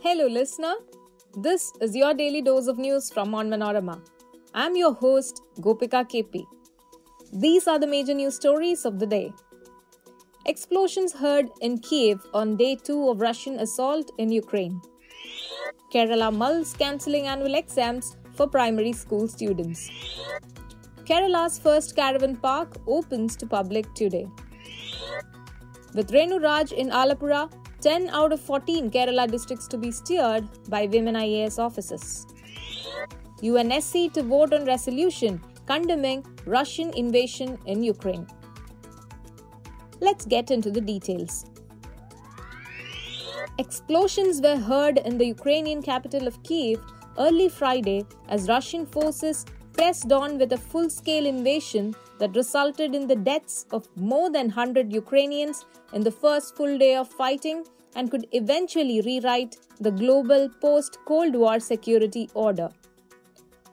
Hello, listener. This is your daily dose of news from Onmanorama. I'm your host, Gopika KP. These are the major news stories of the day. Explosions heard in Kiev on day two of Russian assault in Ukraine. Kerala mulls cancelling annual exams for primary school students. Kerala's first caravan park opens to public today. With Renu Raj in Alappuzha, 10 out of 14 Kerala districts to be steered by women IAS officers. UNSC to vote on resolution condemning Russian invasion in Ukraine. Let's get into the details. Explosions were heard in the Ukrainian capital of Kiev early Friday as Russian forces pressed on with a full scale invasion that resulted in the deaths of more than 100 Ukrainians in the first full day of fighting and could eventually rewrite the global post Cold War security order.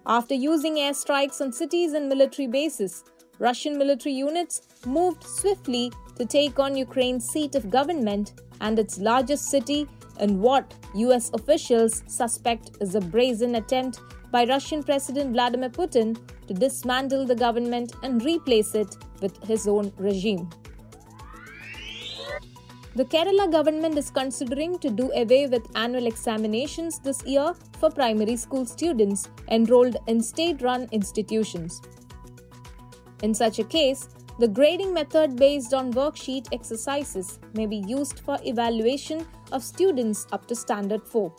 After using airstrikes on cities and military bases, Russian military units moved swiftly to take on Ukraine's seat of government and its largest city in what US officials suspect is a brazen attempt by Russian President Vladimir Putin to dismantle the government and replace it with his own regime. The Kerala government is considering to do away with annual examinations this year for primary school students enrolled in state run institutions. In such a case, the grading method based on worksheet exercises may be used for evaluation of students up to standard 4.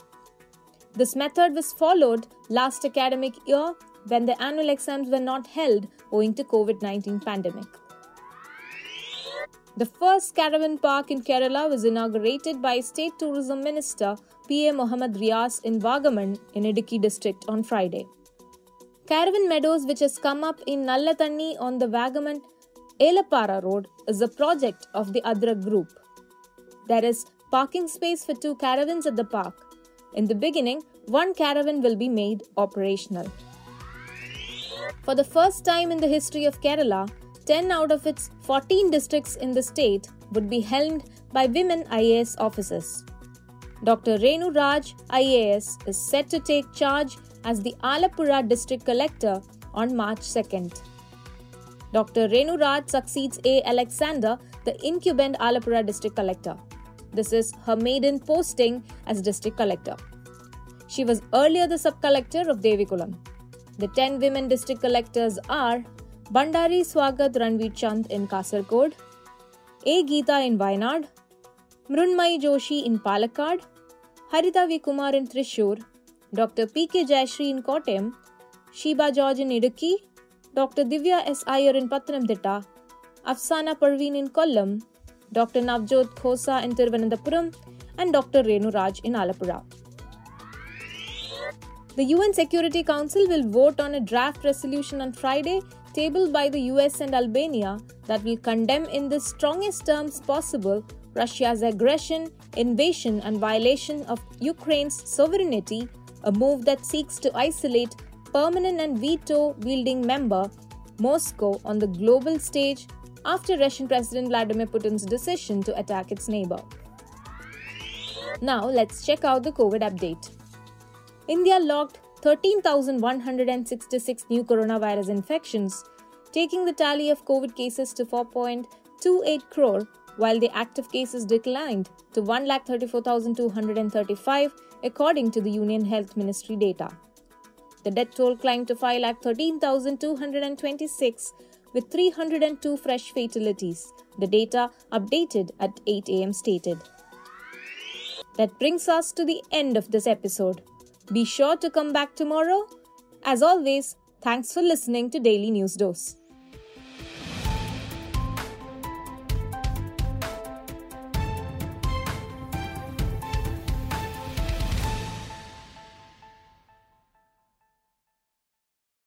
This method was followed last academic year when the annual exams were not held owing to COVID-19 pandemic. The first caravan park in Kerala was inaugurated by State Tourism Minister P.A. Mohammad Riyas in Vagamon in Idukki district on Friday. Caravan Meadows, which has come up in Nallathanni on the Vagamon Elappara Road, is a project of the Adrak Group. There is parking space for two caravans at the park. In the beginning, one caravan will be made operational. For the first time in the history of Kerala, 10 out of its 14 districts in the state would be helmed by women IAS officers. Dr. Renu Raj, IAS, is set to take charge as the Alappuzha district collector on March 2nd. Dr. Renu Raj succeeds A. Alexander, the incumbent Alappuzha district collector. This is her maiden posting as district collector. She was earlier the sub collector of Devikulam. The 10 women district collectors are Bhandari Swagat, Ranveer Chand in Kasaragod, A Geetha in Wayanad, Mrinmayee Joshi in Palakkad, Haritha V Kumar in Thrissur, doctor P K Jayashree in Kottayam Sheeba George in Idukki, doctor Divya S Iyer in Pathanamthitta Afsana Parveen in Kollam, doctor Navjot Khosa in Thiruvananthapuram and doctor Renuraj in Alappuzha. The UN Security Council will vote on a draft resolution on Friday tabled by the US and Albania that will condemn in the strongest terms possible Russia's aggression, invasion, and violation of Ukraine's sovereignty, a move that seeks to isolate permanent and veto wielding member Moscow on the global stage after Russian President Vladimir Putin's decision to attack its neighbor. Now, let's check out the COVID update. India logged 13,166 new coronavirus infections, taking the tally of COVID cases to 4.28 crore, while the active cases declined to 1,34,235, according to the Union Health Ministry data. The death toll climbed to 5,13,226 with 302 fresh fatalities, the data updated at 8 am stated. That brings us to the end of this episode. Be sure to come back tomorrow. As always, thanks for listening to Daily News Dose.